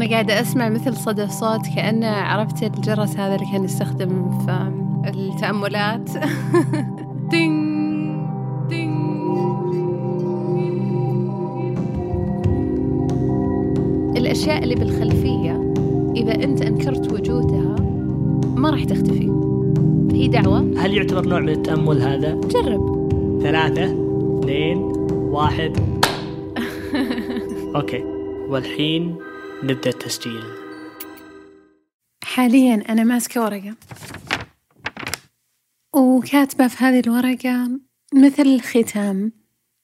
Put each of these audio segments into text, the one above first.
أنا قاعدة أسمع مثل صدى صوت كأنه عرفت الجرس هذا اللي كان يستخدم في التأملات. دينج الأشياء اللي بالخلفية إذا أنت أنكرت وجودها ما راح تختفي. هي دعوة. هل يعتبر نوع من التأمل هذا؟ جرب. ثلاثة اثنين واحد. أوكي. والحين نبدأ التسجيل. حاليا أنا ماسكة ورقة. وكاتبة في هذه الورقة مثل الختام.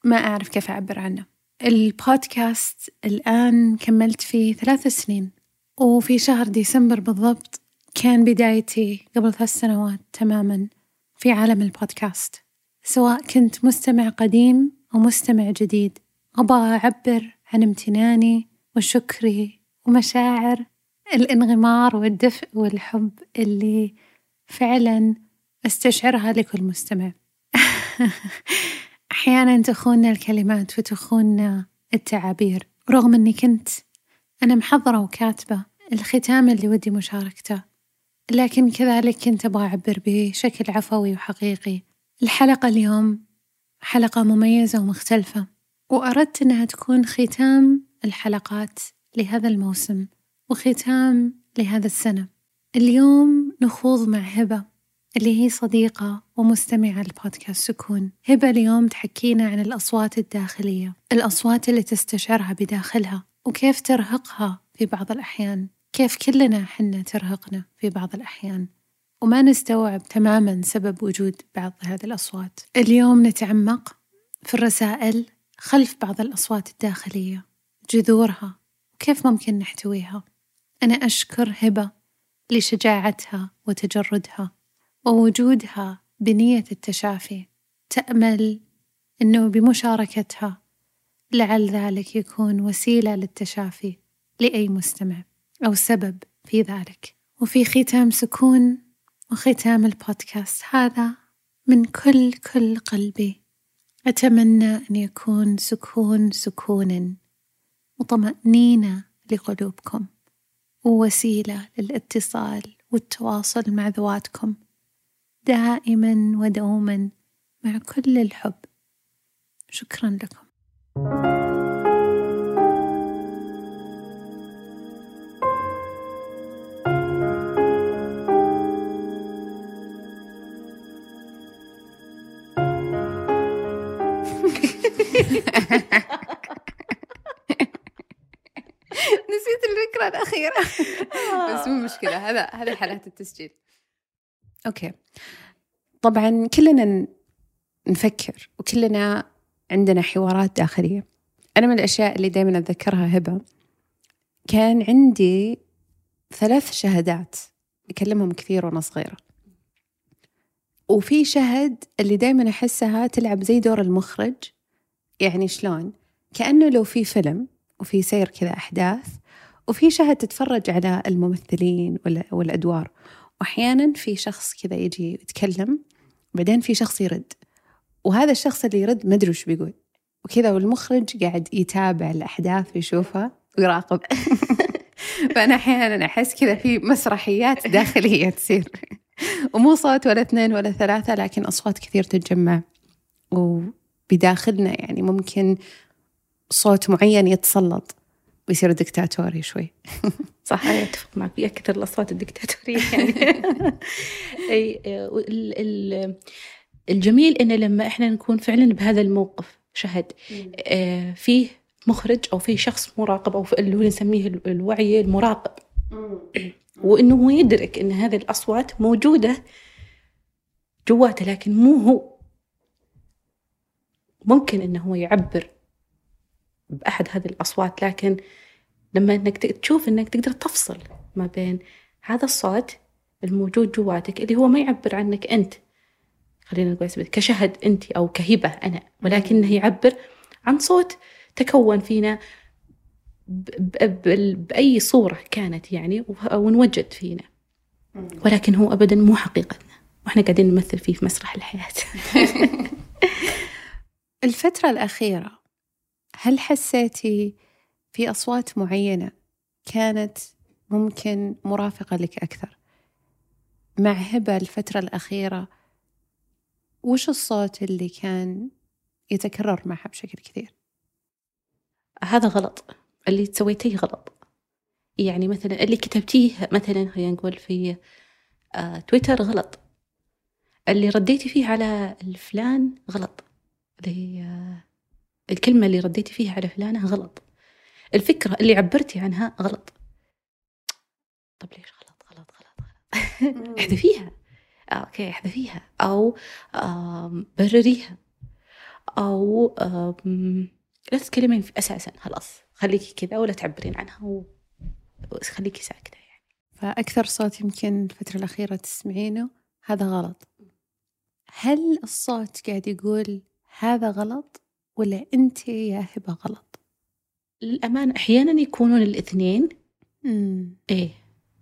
ما أعرف كيف أعبر عنه. البودكاست الآن كملت فيه ثلاث سنين. وفي شهر ديسمبر بالضبط كان بدايتي قبل ثلاث سنوات تماما في عالم البودكاست. سواء كنت مستمع قديم أو مستمع جديد. أبغى أعبر عن امتناني وشكري ومشاعر الانغمار والدفء والحب اللي فعلا أستشعرها لكل مستمع. أحيانا تخوننا الكلمات وتخوننا التعابير. رغم أني كنت أنا محضرة وكاتبة الختام اللي ودي مشاركته لكن كذلك كنت أبغى أعبر بشكل عفوي وحقيقي. الحلقة اليوم حلقة مميزة ومختلفة وأردت أنها تكون ختام الحلقات لهذا الموسم وختام لهذا السنة. اليوم نخوض مع هبة اللي هي صديقة ومستمعة لبودكاست سكون. هبة اليوم تحكينا عن الأصوات الداخلية الأصوات اللي تستشعرها بداخلها وكيف ترهقها في بعض الأحيان. كيف كلنا حنا ترهقنا في بعض الأحيان. وما نستوعب تماما سبب وجود بعض هذه الأصوات. اليوم نتعمق في الرسائل خلف بعض الأصوات الداخلية جذورها وكيف ممكن نحتويها؟ أنا أشكر هبة لشجاعتها وتجردها ووجودها بنية التشافي. تأمل أنه بمشاركتها لعل ذلك يكون وسيلة للتشافي لأي مستمع أو سبب في ذلك. وفي ختام سكون وختام البودكاست هذا من كل كل قلبي. أتمنى أن يكون سكون سكون وطمأنينة لقلوبكم ووسيلة للاتصال والتواصل مع ذواتكم. دائما ودوما مع كل الحب. شكرا لكم. نسيت الأخيرة. بس مو مشكلة هذا هذا حالات التسجيل. أوكي. طبعا كلنا نفكر وكلنا عندنا حوارات داخلية. أنا من الأشياء اللي دائما أتذكرها هبة. كان عندي ثلاث شهادات أكلمهم كثير وأنا صغيرة. وفي شهد اللي دائما أحسها تلعب زي دور المخرج يعني شلون؟ كأنه لو في فيلم وفي سير كذا أحداث وفي شهد تتفرج على الممثلين والأدوار. وأحيانا في شخص كذا يجي يتكلم بعدين في شخص يرد. وهذا الشخص اللي يرد ما أدري وش بيقول. وكذا والمخرج قاعد يتابع الأحداث ويشوفها ويراقب. فأنا أحيانا أحس كذا في مسرحيات داخلية تصير. ومو صوت ولا اثنين ولا ثلاثة لكن أصوات كثير تتجمع. وبداخلنا يعني ممكن صوت معين يتسلط. ويصير دكتاتوري شوي. صح أنا أتفق معك. في أكثر الأصوات الدكتاتورية يعني. الجميل إنه لما إحنا نكون فعلا بهذا الموقف شهد آه فيه مخرج أو فيه شخص مراقب أو اللي هو نسميه الوعي المراقب. وإنه هو يدرك إن هذه الأصوات موجودة جواته لكن مو هو. ممكن إنه هو يعبر بأحد هذه الأصوات لكن لما إنك تشوف إنك تقدر تفصل ما بين هذا الصوت الموجود جواتك اللي هو ما يعبر عنك أنت. خلينا نقول كشهد أنت أو كهبة أنا ولكنه يعبر عن صوت تكون فينا بأي صورة كانت يعني ونوجد فينا. ولكن هو أبدا مو حقيقتنا. وإحنا قاعدين نمثل فيه في مسرح الحياة. الفترة الأخيرة هل حسيتي في أصوات معينة كانت ممكن مرافقة لك أكثر. مع هبة الفترة الأخيرة وش الصوت اللي كان يتكرر معها بشكل كثير؟ هذا غلط. اللي سويتيه غلط. يعني مثلا اللي كتبتيه مثلا خلينا نقول في آه تويتر غلط. اللي رديتي فيه على الفلان غلط. اللي آه الكلمة اللي رديتي فيها على فلانة غلط. الفكرة اللي عبرتي عنها غلط. طب ليش غلط غلط غلط غلط؟ احذفيها. آه، أوكي احذفيها. أو برريها. أو لا تتكلمين أساسا خلاص. خليكي كذا ولا تعبرين عنها و... خليكي ساكتة يعني. فأكثر صوت يمكن الفترة الأخيرة تسمعينه هذا غلط. هل الصوت قاعد يقول هذا غلط ولا أنت يا هبة غلط؟ للأمانة أحيانا يكونون الاثنين. مم. إيه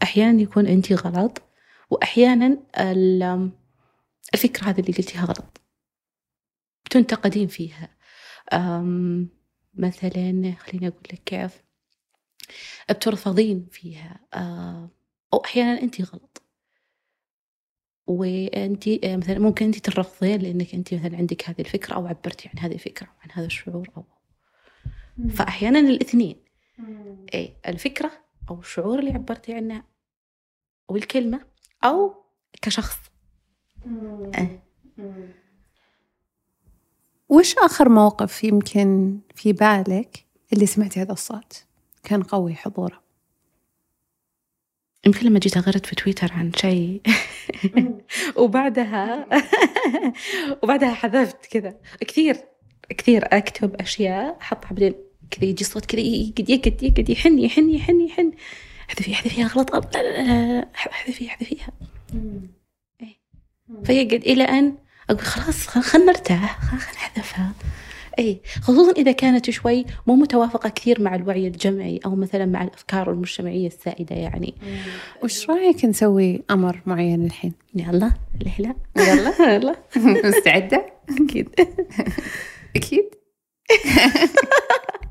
أحيانا يكون أنت غلط وأحيانا ال- الفكرة هذه اللي قلتيها غلط. تنتقدين فيها. أم مثلا خليني أقول لك كيف. بترفضين فيها. أو أحيانا أنت غلط. وأنت آه، مثلا ممكن أنت ترفضين لأنك أنت مثلا عندك هذه الفكرة أو عبرتي عن هذه الفكرة عن هذا الشعور أو فأحيانا الإثنين. إيه الفكرة أو الشعور اللي عبرتي عنه أو الكلمة أو كشخص. إيه. وش آخر موقف يمكن في بالك اللي سمعتي هذا الصوت؟ كان قوي حضوره. يمكن لما جيت أغرد في تويتر عن شيء. وبعدها وبعدها حذفت كذا. كثير كثير أكتب أشياء أحطها بعدين كذا يجي صوت كذا يقعد يقعد يقعد يحن يحن يحن يحن. احذفي احذفيها غلط. لا لا لا احذفيها احذفيها إيه. فيقعد إلى أن أقول خلاص خلنا نرتاح خلنا نحذفها. اي خصوصا إذا كانت شوي مو متوافقة كثير مع الوعي الجمعي أو مثلا مع الأفكار المجتمعية السائدة يعني. وش رأيك نسوي أمر معين الحين؟ يلا. ليه لا يلا. يلا. مستعدة؟ أكيد. أكيد.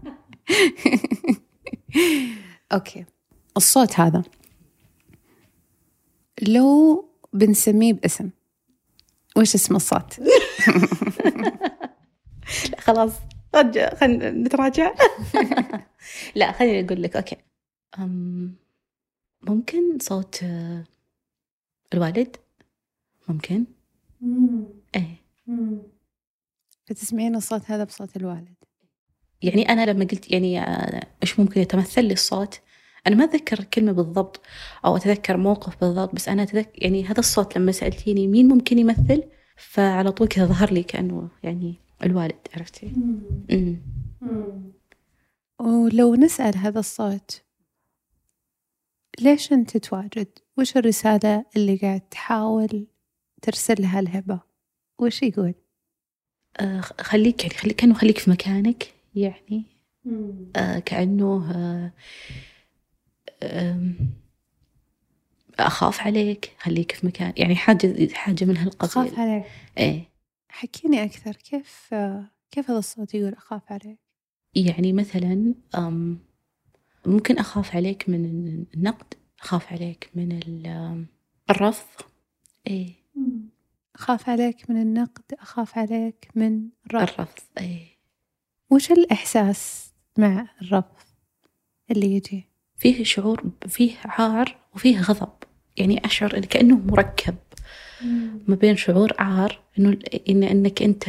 أوكي. الصوت هذا. لو بنسميه باسم. وش اسم الصوت؟ لا خلاص. رجع خلينا نتراجع. لا خليني أقول لك أوكي. أم ممكن صوت آه، الوالد؟ ممكن؟ إيه. فتسمعين الصوت هذا بصوت الوالد. يعني أنا لما قلت يعني آه، إيش ممكن يتمثل لي الصوت أنا ما أتذكر الكلمة بالضبط أو أتذكر موقف بالضبط بس أنا اتذكر يعني هذا الصوت لما سألتيني مين ممكن يمثل فعلى طول كذا ظهر لي كأنه يعني الوالد عرفتي. ولو نسأل هذا الصوت ليش أنت تتواجد؟ وش الرسالة اللي قاعد تحاول ترسلها الهبة؟ وش يقول؟ آه، خليك يعني خليك كأنه خليك في مكانك يعني آه، كأنه آه، أخاف عليك خليك في مكان يعني حاجة حاجة من أخاف هالقبيل عليك. إيه. حكيني أكثر كيف كيف هذا الصوت يقول أخاف عليك؟ يعني مثلا ممكن أخاف عليك من النقد أخاف عليك من الرفض. إيه. أخاف عليك من النقد أخاف عليك من الرفض. الرفض إيه. وش الإحساس مع الرفض اللي يجي؟ فيه شعور فيه عار وفيه غضب. يعني أشعر كأنه مركب. ما بين شعور عار إنه إن إنك أنت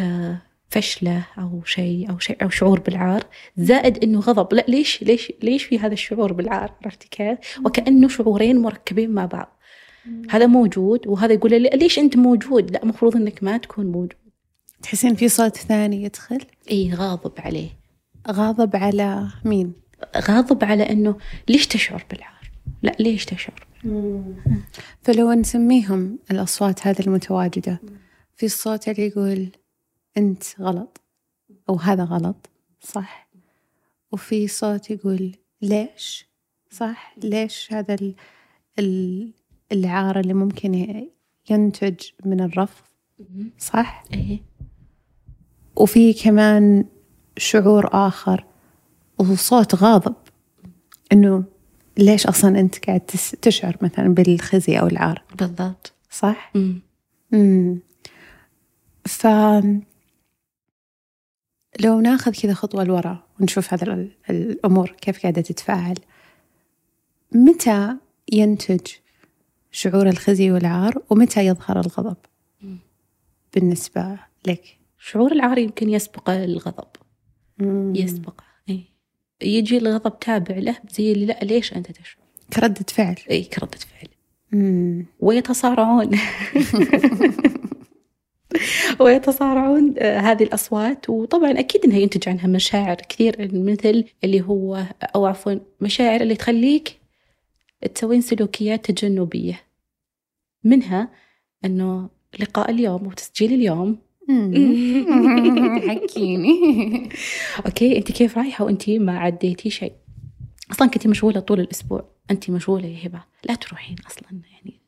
فشلة أو شيء أو شيء أو شعور بالعار زائد إنه غضب. لا ليش ليش ليش في هذا الشعور بالعار؟ عرفتي كيف؟ وكأنه شعورين مركبين مع بعض. هذا موجود وهذا يقول لي ليش أنت موجود؟ لا مفروض إنك ما تكون موجود. تحسين في صوت ثاني يدخل؟ إي غاضب عليه غاضب على مين؟ غاضب على إنه ليش تشعر بالعار؟ لا ليش تشعر؟ فلو نسميهم الأصوات هذه المتواجدة في الصوت اللي يقول أنت غلط أو هذا غلط صح وفي صوت يقول ليش صح ليش هذا ال- ال- العار اللي ممكن ينتج من الرفض صح إيه وفي كمان شعور آخر وصوت غاضب إنه ليش أصلا أنت قاعد تشعر مثلا بالخزي أو العار بالضبط صح؟ مم. امم ف لو ناخذ كذا خطوة لورا ونشوف هذا ال- الأمور كيف قاعدة تتفاعل متى ينتج شعور الخزي والعار ومتى يظهر الغضب. بالنسبة لك شعور العار يمكن يسبق الغضب مم. يسبق إيه. يجي الغضب تابع له زي اللي لا ليش أنت تشعر كردة فعل اي كردة فعل مم. ويتصارعون ويتصارعون آه، هذه الأصوات وطبعا أكيد أنها ينتج عنها مشاعر كثير مثل اللي هو أو عفوا مشاعر اللي تخليك تسوين سلوكيات تجنبية منها أنه لقاء اليوم وتسجيل اليوم. حكيني أوكي أنت كيف رايحة وأنت ما عديتي شيء؟ أصلا كنت مشغولة طول الأسبوع. أنت مشغولة يا هبة. لا تروحين أصلا يعني.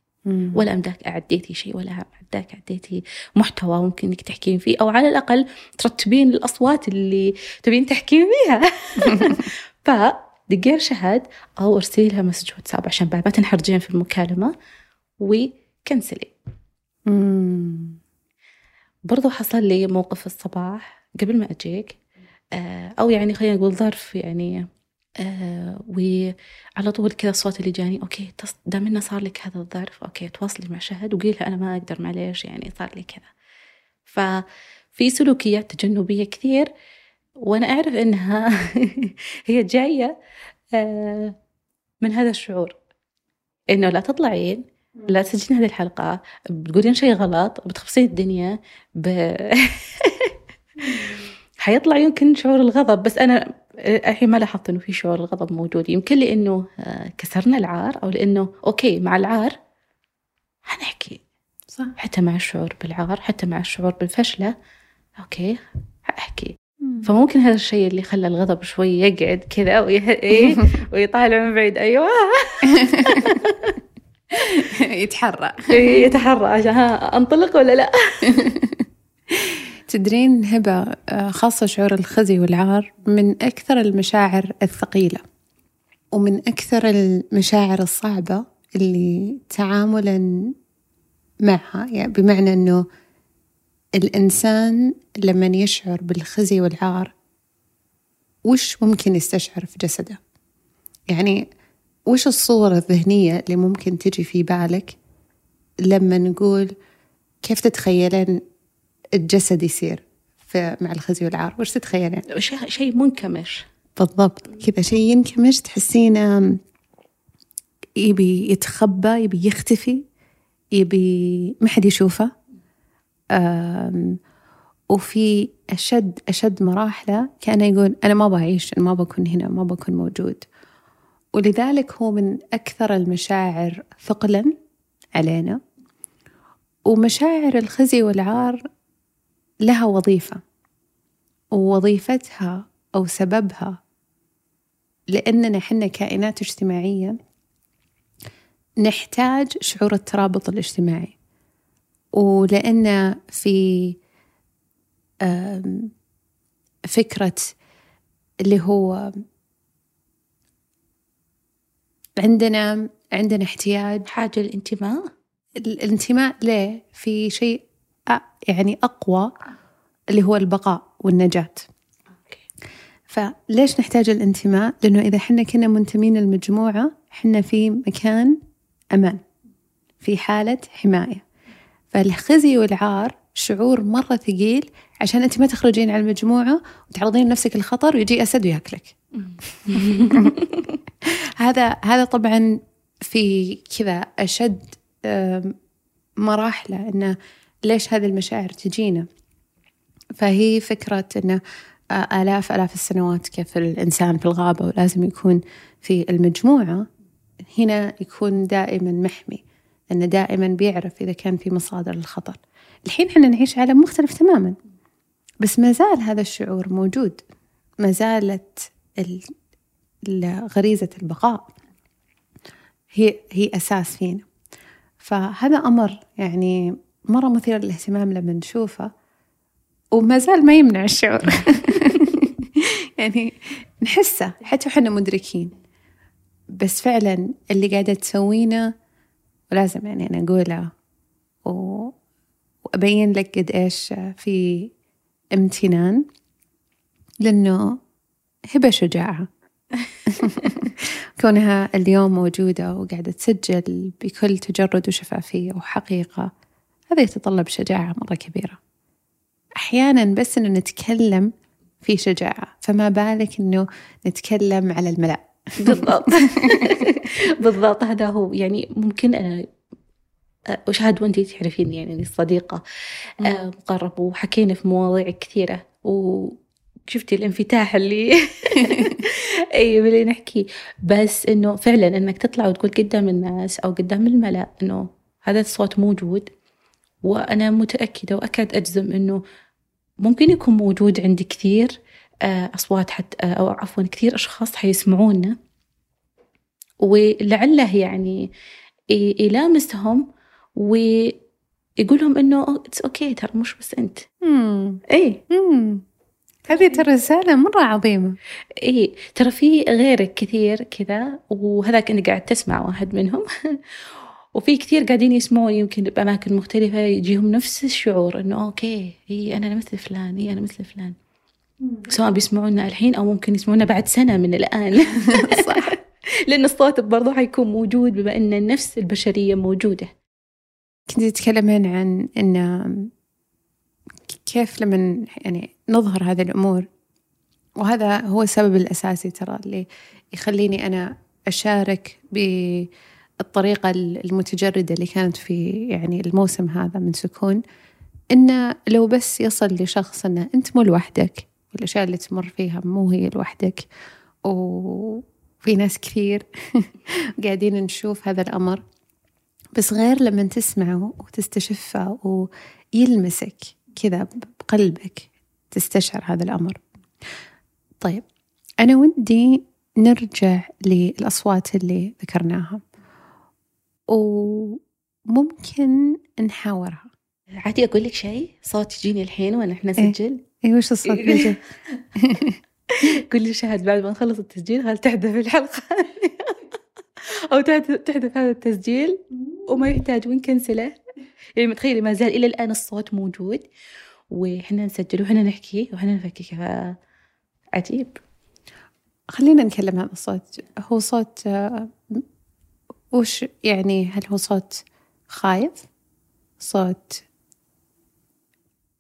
ولا أمداك عديتي شيء ولا أمداك عديتي محتوى ممكن إنك تحكين فيه أو على الأقل ترتبين الأصوات اللي تبين تحكين فيها. فدقير شهد أو أرسلي لها مسج واتساب عشان بعد ما تنحرجين في المكالمة وكنسلي. برضو حصل لي موقف الصباح قبل ما أجيك. آه، أو يعني خلينا نقول ظرف يعني آه، وعلى طول كذا الصوت اللي جاني okay تص- دام إنه صار لك هذا الظرف okay تواصلي مع شهد وقولي لها أنا ما أقدر معليش يعني صار لي كذا. ففي سلوكيات تجنبية كثير وأنا أعرف إنها هي جاية آه، من هذا الشعور. إنه لا تطلعين لا تسجلين هذه الحلقة. بتقولين شيء غلط بتخبصين الدنيا ب... حيطلع يمكن شعور الغضب. بس أنا الحين ما لاحظت إنه في شعور الغضب موجود. يمكن لأنه آه، كسرنا العار أو لأنه okay مع العار حنحكي. صح. حتى مع الشعور بالعار حتى مع الشعور بالفشلة okay حأحكي. مم. فممكن هذا الشيء اللي خلى الغضب شوي يقعد كذا. إيه؟ ويطالع من بعيد. أيوه. يتحرى. يتحرى. عشان ها أنطلق ولا لا؟ تدرين هبة آه، خاصة شعور الخزي والعار من أكثر المشاعر الثقيلة ومن أكثر المشاعر الصعبة اللي تعاملا معها. يعني بمعنى أنه الإنسان لما يشعر بالخزي والعار وش ممكن يستشعر في جسده؟ يعني وش الصورة الذهنية اللي ممكن تجي في بالك لما نقول كيف تتخيلين الجسد يصير في مع الخزي والعار؟ وش تتخيلين؟ شيء منكمش. بالضبط. كذا شيء ينكمش تحسينه يبي يتخبى يبي يختفي يبي ما حد يشوفه. وفي أشد أشد مراحله كأنه يقول أنا ما بعيش أنا ما بكون هنا ما بكون موجود. ولذلك هو من أكثر المشاعر ثقلا علينا. ومشاعر الخزي والعار لها وظيفة ووظيفتها أو سببها لأننا حنا كائنات اجتماعية نحتاج شعور الترابط الاجتماعي. ولأن في فكرة اللي هو عندنا عندنا احتياج. حاجة الانتماء؟ الانتماء ليه؟ في شيء يعني أقوى اللي هو البقاء والنجاة. فليش نحتاج الانتماء؟ لأنه إذا حنا كنا منتمين للمجموعة حنا في مكان أمان في حالة حماية. فالخزي والعار شعور مرة ثقيل عشان أنت ما تخرجين على المجموعة وتعرضين نفسك للخطر ويجي أسد وياكلك. هذا هذا طبعا في كذا آم، مراحله إنه ليش هذه المشاعر تجينا؟ فهي فكرة إنه آه، آلاف آلاف السنوات كيف الإنسان في الغابة ولازم يكون في المجموعة هنا يكون دائما محمي لأنه دائما بيعرف إذا كان في مصادر للخطر. الحين إحنا نعيش عالم مختلف تماما بس ما زال هذا الشعور موجود. ما زالت ال- ال- غريزة البقاء. هي هي أساس فينا. فهذا أمر يعني مرة مثير للاهتمام لما نشوفه وما زال ما يمنع الشعور. يعني نحسه حتى وحنا مدركين. بس فعلا اللي قاعدة تسوينه ولازم يعني أنا أقوله و... وأبين لك قد إيش في امتنان. لأنه هبة شجاعة كونها اليوم موجودة وقاعدة تسجل بكل تجرد وشفافية وحقيقة هذا يتطلب شجاعة مرة كبيرة. أحيانا بس إنه نتكلم في شجاعة فما بالك إنه نتكلم على الملأ. بالضبط. بالضبط. هذا هو. يعني ممكن أنا أشهد وأنتي تعرفين يعني أني صديقة آه، مقربة وحكينا في مواضيع كثيرة وشفتي الانفتاح اللي اي اللي نحكي. بس إنه فعلا إنك تطلع وتقول قدام الناس أو قدام الملأ إنه هذا الصوت موجود وأنا متأكدة وأكاد أجزم إنه ممكن يكون موجود عند كثير آه، أصوات حتى أو عفوا كثير أشخاص حيسمعونا. ولعله يعني يلامسهم ويقول لهم انه it's okay ترى مش بس أنت. اي هذه ترى رسالة مرة عظيمة. إي ترى في غيرك كثير كذا وهذاك اني قاعد تسمع واحد منهم. وفي كثير قاعدين يسمعون يمكن بأماكن مختلفة يجيهم نفس الشعور إنه okay هي أنا مثل فلان هي أنا مثل فلان. سواء بيسمعونا الحين أو ممكن يسمعونا بعد سنة من الآن. صح. لأن الصوت برضو حيكون موجود بما أن النفس البشرية موجودة. كنت تتكلمين عن أن كيف لما يعني نظهر هذه الأمور. وهذا هو السبب الأساسي ترى اللي يخليني أنا أشارك بالطريقة المتجردة اللي كانت في يعني الموسم هذا من سكون. إنه لو بس يصل لشخص إنه أنت مو لوحدك والأشياء اللي تمر فيها مو هي لوحدك وفي ناس كثير قاعدين نشوف هذا الأمر. بس غير لما تسمعه وتستشفه ويلمسك كذا بقلبك تستشعر هذا الأمر. طيب أنا ودي نرجع للأصوات اللي ذكرناها. وممكن نحاورها. عادي أقول لك شيء؟ صوت يجيني الحين وأنا إحنا نسجل إيه, إيه وش الصوت؟ يجي لي شهد بعد ما نخلص التسجيل هل تحذف الحلقة؟ أو تحذف هذا التسجيل وما يحتاج ونكنسله؟ يعني تخيلي ما زال إلى الآن الصوت موجود. وإحنا نسجل وإحنا نحكي وإحنا نفكك. عجيب. خلينا نكلم هذا الصوت. هو صوت وش يعني؟ هل هو صوت خايف؟ صوت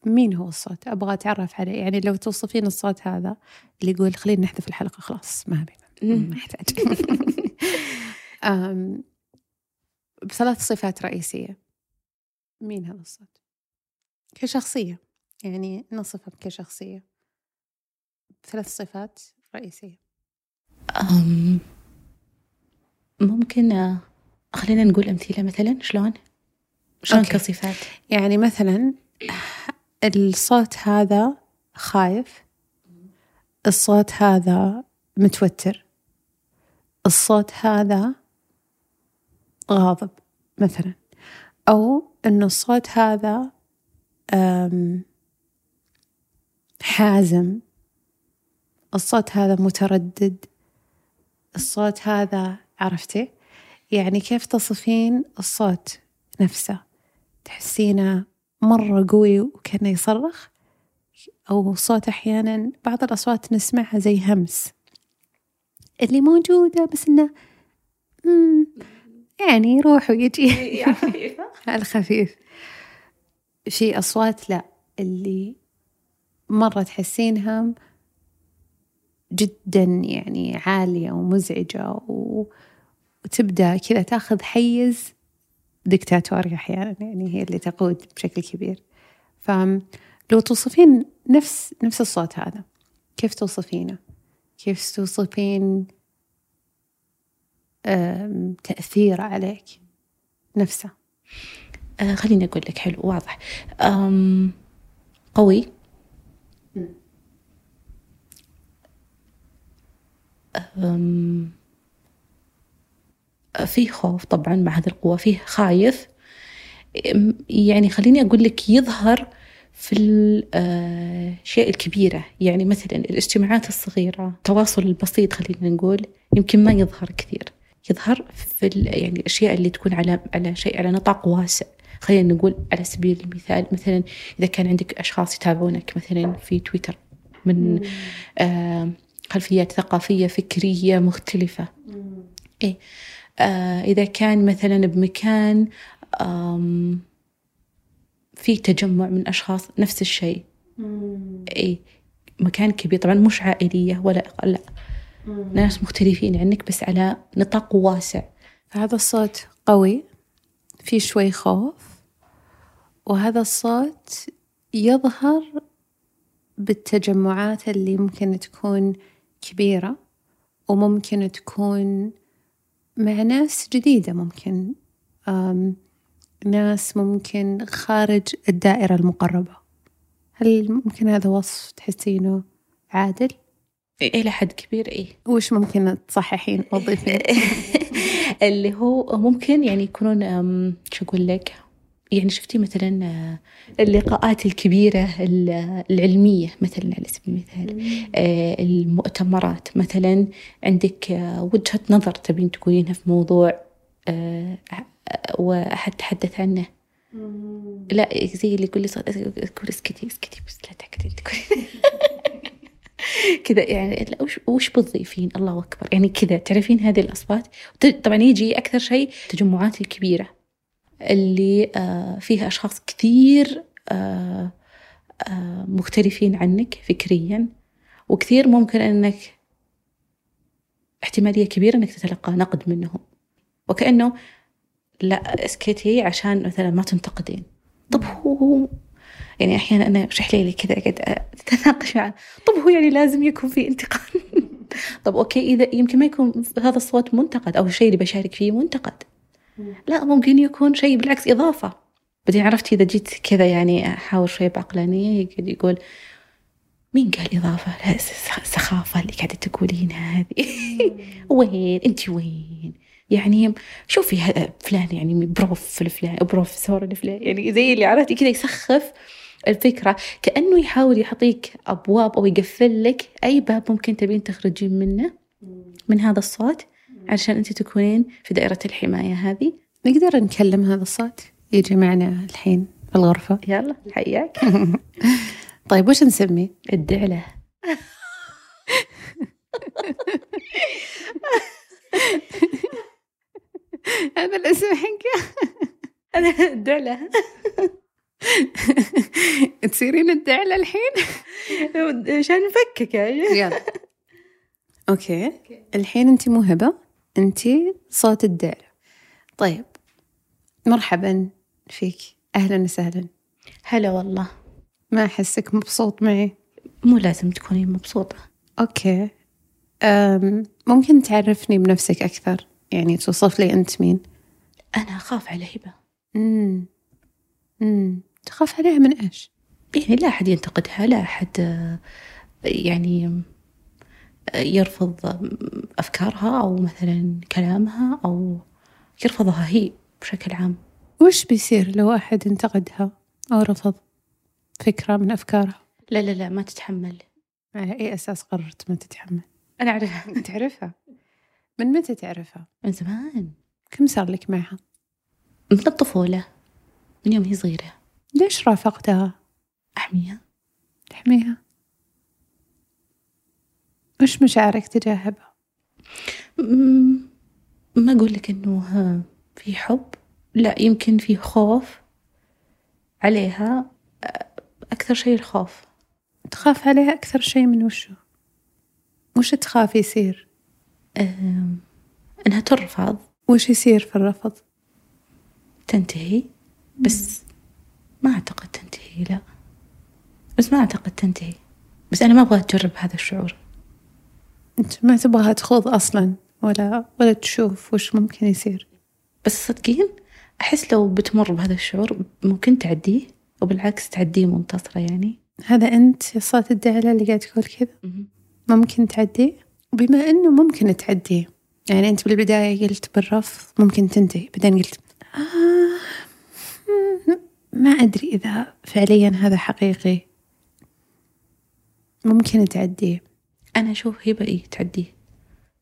مين هو الصوت؟ أبغى أتعرف عليه. يعني لو توصفين الصوت هذا اللي يقول خلينا نحذف الحلقة خلاص ما أبي ما يحتاج. بثلاث صفات رئيسية. مين هذا الصوت؟ كشخصية. يعني نصفه كشخصية. ثلاث صفات رئيسية. أم ممكن خلينا نقول أمثلة مثلا شلون؟ شلون أوكي. كصفات؟ يعني مثلا الصوت هذا خايف الصوت هذا متوتر الصوت هذا غاضب مثلا أو أن الصوت هذا حازم. الصوت هذا متردد. الصوت هذا عرفتي؟ يعني كيف تصفين الصوت نفسه؟ تحسينه مرة قوي وكأنه يصرخ؟ أو صوت أحيانا بعض الأصوات نسمعها زي همس. اللي موجودة بس إنه يعني يروح ويجي الخفيف. في أصوات لا اللي مرة تحسينها جدا يعني عالية ومزعجة. وتبدأ كذا تأخذ حيز دكتاتوري أحيانا يعني هي اللي تقود بشكل كبير فلو توصفين نفس نفس الصوت هذا كيف توصفينه؟ كيف توصفين تأثيره عليك نفسه؟ آه خليني أقول لك حلو واضح قوي فيه خوف طبعا مع هذه القوة فيه خايف. يعني خليني أقول لك يظهر في الأشياء الكبيرة. يعني مثلا الاجتماعات الصغيرة التواصل البسيط خلينا نقول يمكن ما يظهر كثير. يظهر في يعني الأشياء اللي تكون على على شيء على نطاق واسع. خلينا نقول على سبيل المثال مثلا إذا كان عندك أشخاص يتابعونك مثلا في تويتر من آه خلفيات ثقافية فكرية مختلفة. إيه. آه إذا كان مثلا بمكان آم في تجمع من أشخاص نفس الشيء. إيه. مكان كبير. طبعا مش عائلية ولا لا ناس مختلفين عنك بس على نطاق واسع. فهذا الصوت قوي. في شوي خوف. وهذا الصوت يظهر بالتجمعات اللي ممكن تكون كبيرة وممكن تكون مع ناس جديدة ممكن ناس ممكن خارج الدائرة المقربة هل ممكن هذا وصف تحسينه عادل؟ إلى حد كبير إيه وش ممكن تصححين أو تضيفين؟ اللي هو ممكن يعني يكونون شو أقول لك يعني شفتي مثلا آه، اللقاءات الكبيرة ال- العلمية مثلا على سبيل المثال آه، المؤتمرات مثلا عندك آه، وجهة نظر تبين تقولينها في موضوع وأحد تحدث عنه. لا زي اللي يقول لي صوت أقول اسكتي اسكتي بس لا تحكي تقولي كذا يعني وش وش بتضيفين؟ الله أكبر. يعني كذا تعرفين هذه الأصوات؟ طبعا يجي أكثر شيء التجمعات الكبيرة. اللي آه، فيها أشخاص كثير آه، آه، مختلفين عنك فكريا وكثير ممكن أنك احتمالية كبيرة أنك تتلقى نقد منهم. وكأنه لا اسكتي عشان مثلا ما تنتقدين. طب هو يعني أحيانا أنا أشرح لي كذا قاعد أتناقش معه. طب هو يعني لازم يكون في انتقاد؟ طب أوكي إذا يمكن ما يكون هذا الصوت منتقد أو الشيء اللي بشارك فيه منتقد. لا ممكن يكون شيء بالعكس إضافة. بعدين عرفتي إذا جيت كذا يعني أحاول شوي بعقلانية يقعد يقول مين قال إضافة؟ لا الس- السخافه اللي قاعدة تقولينها هذه. وين؟ انت وين؟ يعني شوفي فلان يعني بروف الفلان بروفيسور الفلان يعني زي اللي عرفتي كذا يسخف الفكرة. كأنه يحاول يعطيك أبواب أو يقفل لك أي باب ممكن تبين تخرجين منه من هذا الصوت. عشان أنت تكونين في دائرة الحماية هذه. نقدر نكلم هذا الصوت؟ يجي معنا الحين في الغرفة. يلا حياك. طيب وش نسميه؟ الدعلة. هذا الاسم حقه. أنا الدعلة. تصيرين الدعلة الحين؟ عشان نفكك يعني؟ يلا. Okay. الحين انت مو انت صوت الدعلة طيب مرحبا فيك. أهلا وسهلا. هلا والله. ما أحسك مبسوط معي؟ مو لازم تكونين مبسوطة. Okay. أم ممكن تعرفني بنفسك أكثر؟ يعني توصف لي أنت مين؟ أنا أخاف على هبة. امم امم تخاف عليها من إيش؟ يعني لا أحد ينتقدها لا أحد آه، يعني يرفض أفكارها أو مثلا كلامها أو يرفضها هي بشكل عام. وش بيصير لو أحد انتقدها أو رفض فكرة من افكارها لا لا لا ما تتحمل. على أي أساس قررت ما تتحمل؟ أنا أعرفها تعرفها. من متى تعرفها؟ من زمان. كم صار لك معها؟ من الطفولة من يوم هي صغيرة. ليش رافقتها؟ أحميها. تحميها؟ وش مشاعرك تجاه هبة م- ما أقول لك إنه في حب لا يمكن في خوف عليها أكثر شيء الخوف تخاف عليها أكثر شيء من وشو وش تخاف يصير إنها ترفض وش يصير في الرفض تنتهي بس ما أعتقد تنتهي لا بس ما أعتقد تنتهي بس أنا ما أبغى تجرب هذا الشعور أنت ما تبغاها تخوض أصلا ولا ولا تشوف وش ممكن يصير. بس صدقين أحس لو بتمر بهذا الشعور ممكن تعديه وبالعكس تعديه منتصرة يعني. هذا أنت صوت الدعلة اللي قاعد تقول كذا. ممكن تعديه؟ بما أنه ممكن تعديه يعني أنت بالبداية قلت بالرفض ممكن تنتهي بعدين قلت آه ما أدري إذا فعليا هذا حقيقي. ممكن تعديه. أنا أشوف هبة إيه تعديه.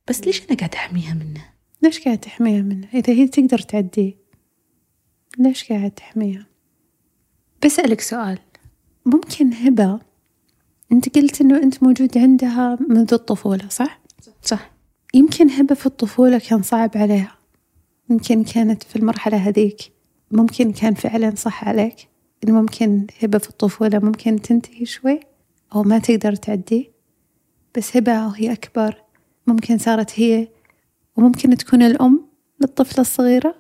بس ليش أنا قاعدة أحميها منه؟ ليش قاعد تحميها منه؟ إذا هي تقدر تعديه. ليش قاعد تحميها؟ بسألك سؤال. ممكن هبة أنت قلت إنه أنت موجود عندها منذ الطفولة صح؟ صح. يمكن هبة في الطفولة كان صعب عليها. يمكن كانت في المرحلة هذيك. ممكن كان فعلا صح عليك. إن ممكن هبة في الطفولة ممكن تنتهي شوي أو ما تقدر تعدي بس هبة وهي أكبر. ممكن صارت هي وممكن تكون الأم للطفلة الصغيرة.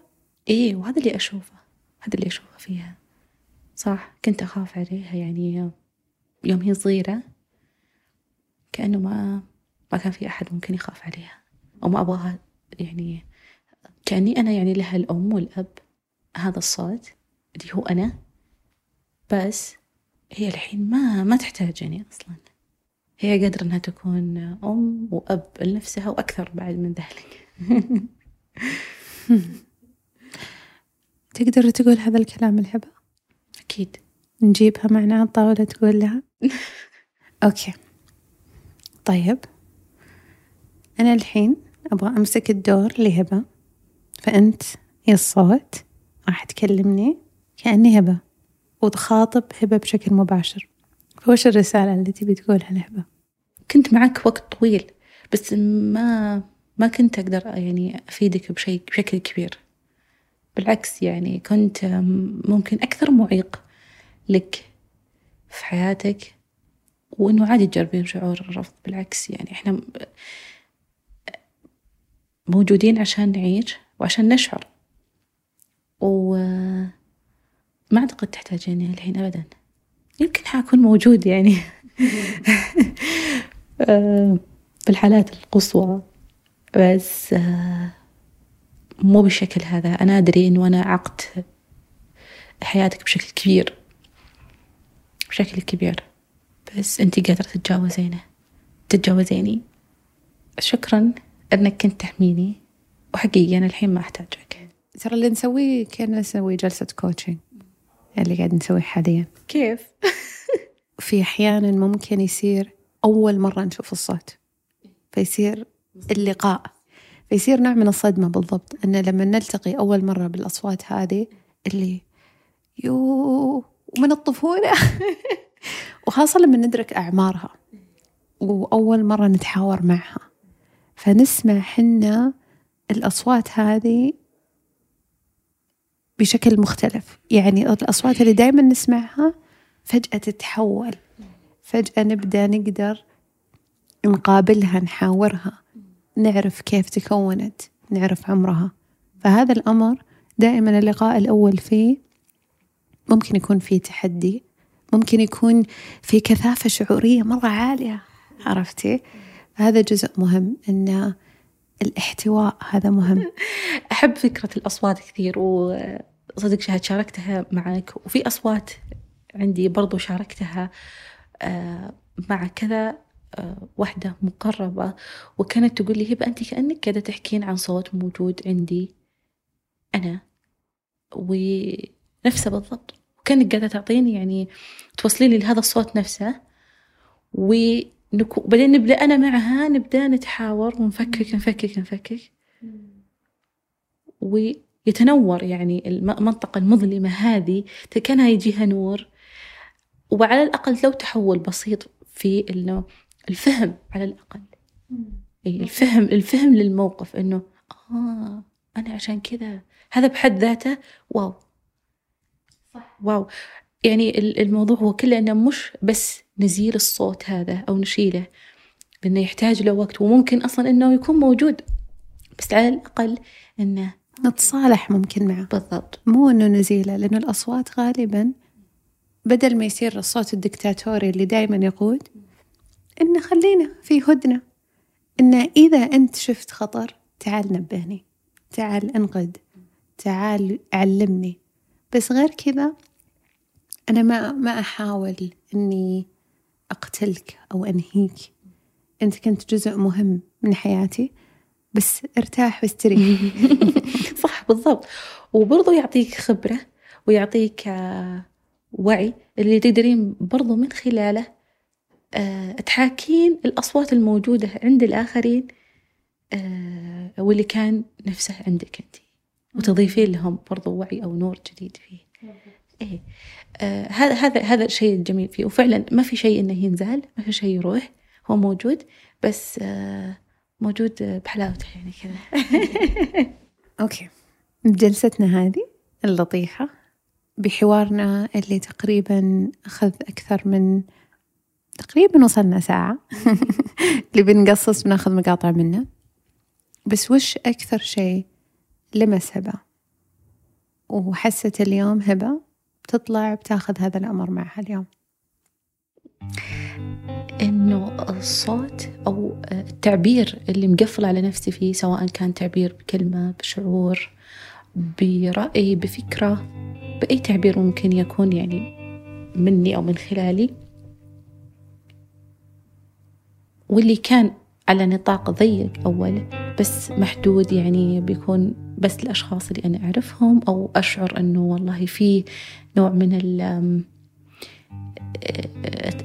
إيه وهذا اللي أشوفه. هذا اللي أشوفه فيها. صح كنت أخاف عليها يعني يوم هي صغيرة. كأنه ما ما كان في أحد ممكن يخاف عليها. أو ما أبغاها يعني كأني أنا يعني لها الأم والأب. هذا الصوت اللي هو أنا. بس هي الحين ما ما تحتاجني أصلا. هي قادرة إنها تكون أم وأب لنفسها وأكثر بعد من ذلك. تقدر تقول هذا الكلام الهبة أكيد. نجيبها معنا على الطاولة تقول لها؟ أوكي. طيب. أنا الحين أبغى أمسك الدور لهبة فأنت يا الصوت راح تكلمني كأني هبة وتخاطب هبة بشكل مباشر. فوش الرسالة اللي تبي تقولها لهبة؟ كنت معك وقت طويل بس ما ما كنت أقدر يعني أفيدك بشيء بشكل كبير. بالعكس يعني كنت ممكن أكثر معيق لك في حياتك وإنه عادي تجربين شعور الرفض. بالعكس يعني إحنا موجودين عشان نعيش وعشان نشعر. وما أعتقد تحتاجيني الحين أبدا. يمكن حأكون موجود يعني. بالحالات القصوى. بس مو بالشكل هذا. أنا أدري إنه أنا عقت حياتك بشكل كبير. بشكل كبير. بس أنتي قادرة تتجاوزينه. تتجاوزيني. شكرا أنك كنت تحميني. وحقيقي أنا الحين ما أحتاجك. ترى اللي نسويه كأننا نسوي جلسة coaching اللي قاعد نسويه حاليا. كيف؟ في أحيانا ممكن يصير أول مرة نشوف الصوت. فيصير اللقاء. فيصير نوع من الصدمة بالضبط أن لما نلتقي أول مرة بالأصوات هذه اللي يو ومن الطفولة. وخاصة لما ندرك أعمارها. وأول مرة نتحاور معها. فنسمع حنا الأصوات هذه بشكل مختلف. يعني الأصوات اللي دائما نسمعها فجأة تتحول. فجأة نبدأ نقدر نقابلها نحاورها نعرف كيف تكونت نعرف عمرها. فهذا الأمر دائما اللقاء الأول فيه ممكن يكون فيه تحدي ممكن يكون في كثافة شعورية مرة عالية عرفتي؟ هذا جزء مهم أن الاحتواء هذا مهم. أحب فكرة الأصوات كثير وصدق شهد شاركتها معك وفي أصوات عندي برضو شاركتها. مع كذا آه، واحدة مقربة. وكانت تقول لي هبة أنت كأنك قاعدة تحكين عن صوت موجود عندي أنا. ونفسه بالضبط. وكأنك قاعدة تعطيني يعني توصلي لي لهذا الصوت نفسه. وبعدين نبدأ أنا معها نبدأ نتحاور ونفكك نفكك نفكك. ويتنور يعني المنطقة المظلمة هذه. كأنها يجيها نور. وعلى الأقل لو تحول بسيط في إنه الفهم على الأقل. إيه الفهم الفهم للموقف إنه آه أنا عشان كذا. هذا بحد ذاته واو. صح. واو. يعني الموضوع هو كله إنه مش بس نزيل الصوت هذا أو نشيله لأنه يحتاج له وقت وممكن أصلا إنه يكون موجود. بس على الأقل إنه نتصالح ممكن معه. بالضبط. مو إنه نزيله لأنه الأصوات غالبا بدل ما يصير الصوت الدكتاتوري اللي دائما يقود إن خلينا في هدنة إن إذا أنت شفت خطر تعال نبهني تعال انقذ تعال علمني. بس غير كذا أنا ما ما أحاول إني أقتلك أو أنهيك. أنت كنت جزء مهم من حياتي بس ارتاح واستريح. صح بالضبط. وبرضو يعطيك خبرة ويعطيك آه، وعي اللي تقدرين برضو من خلاله آه، تحاكين الأصوات الموجودة عند الآخرين آه، واللي كان نفسه عندك أنت. وتضيفين لهم برضو وعي أو نور جديد فيه. إيه. آه هذا هذا هذا الشيء الجميل فيه. وفعلا ما في شيء إنه ينزال ما في شيء يروح هو موجود بس آه موجود بحلاوته يعني كذا. أوكي. بجلستنا هذه اللطيفة. بحوارنا اللي تقريبا أخذ أكثر من تقريبا وصلنا ساعة. اللي بنقصص بناخذ مقاطع منه. بس وش أكثر شيء لمس هبة؟ وحست اليوم هبة بتطلع بتاخذ هذا الأمر معها اليوم. إنه الصوت أو التعبير اللي مقفل على نفسي فيه سواء كان تعبير بكلمة بشعور برأي بفكرة بأي تعبير ممكن يكون يعني مني أو من خلالي؟ واللي كان على نطاق ضيق أول بس محدود يعني بيكون بس الأشخاص اللي أنا أعرفهم أو أشعر أنه والله في نوع من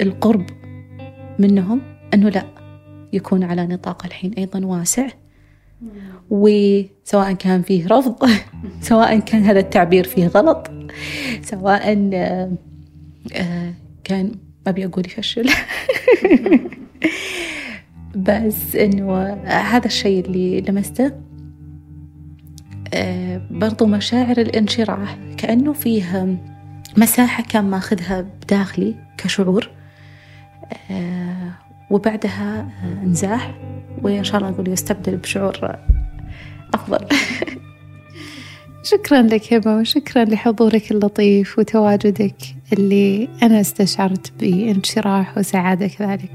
القرب منهم أنه لا يكون على نطاق الحين أيضا واسع. وسواء كان فيه رفض سواء كان هذا التعبير فيه غلط. سواء آه، كان ما أبي أقول يفشل. بس إنه هذا الشيء اللي لمسته آه، برضو مشاعر الانشراح كأنه فيه مساحة كان ماخذها بداخلي كشعور. آه، وبعدها انزاح وإن شاء الله نقول يستبدل بشعور أفضل. شكرا لك هبة وشكرا لحضورك اللطيف وتواجدك اللي أنا استشعرت بانشراح وسعادة كذلك.